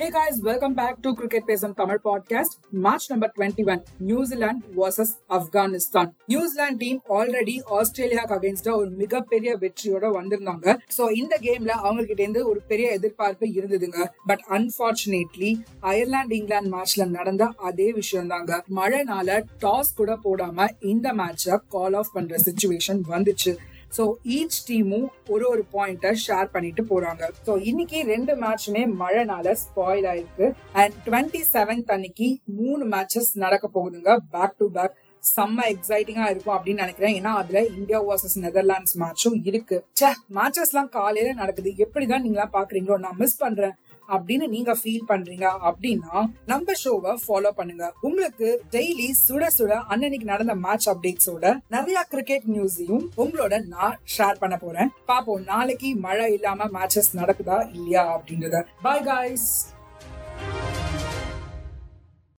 Hey guys welcome back to cricket பேசும் Tamil podcast match number twenty one New Zealand versus Afghanistan New Zealand team already ஆஸ்திரேலியாக்கு அகைன்ஸ்டா ஒரு மிகப்பெரிய வெற்றியோட வந்திருந்தாங்க. So இந்த கேம்ல அவங்க கிட்ட இருந்து ஒரு பெரிய எதிர்பார்ப்பு இருந்ததுங்க. பட் அன்பார்ச்சுனேட்லி அயர்லாந்து இங்கிலாந்து மேட்ச்ல நடந்த அதே விஷயம் தாங்க மழைனால டாஸ் கூட போடாம இந்த மேட்ச கால் ஆஃப் பண்ற சுச்சுவேஷன் வந்துச்சு. ஸோ ஈச் டீமும் ஒரு ஒரு பாயிண்ட்டை ஷேர் பண்ணிட்டு போறாங்க. ஸோ இன்னைக்கு ரெண்டு மேட்சுமே மழைனால ஸ்பாயில் ஆயிருக்கு. அண்ட் டுவெண்ட்டி செவன்த் அன்னைக்கு மூணு மேட்சஸ் நடக்க போகுதுங்க. பேக் டு பேக் செம்ம எக்ஸைட்டிங்கா இருக்கும் அப்படின்னு நினைக்கிறேன். ஏன்னா அதுல இந்தியா வர்சஸ் நெதர்லாண்ட்ஸ் மேட்சும் இருக்கு. சே மேட்சஸ் எல்லாம் காலையில நடக்குது. எப்படிதான் நீங்களா பாக்குறீங்களோ நான் மிஸ் பண்றேன் அப்படின்னு நீங்க ஃபீல் பண்றீங்க அப்படின்னா நம்ம ஷோவை ஃபாலோ பண்ணுங்க. உங்களுக்கு டெய்லி சுட சுட அன்னன்னைக்கு நடந்த மேட்ச் அப்டேட்ஸோட நிறைய கிரிக்கெட் நியூஸையும் உங்களோட நான் ஷேர் பண்ண போறேன். பாப்போம் நாளைக்கு மழை இல்லாம மேட்சஸ் நடக்குதா இல்லையா அப்படின்றத. Bye guys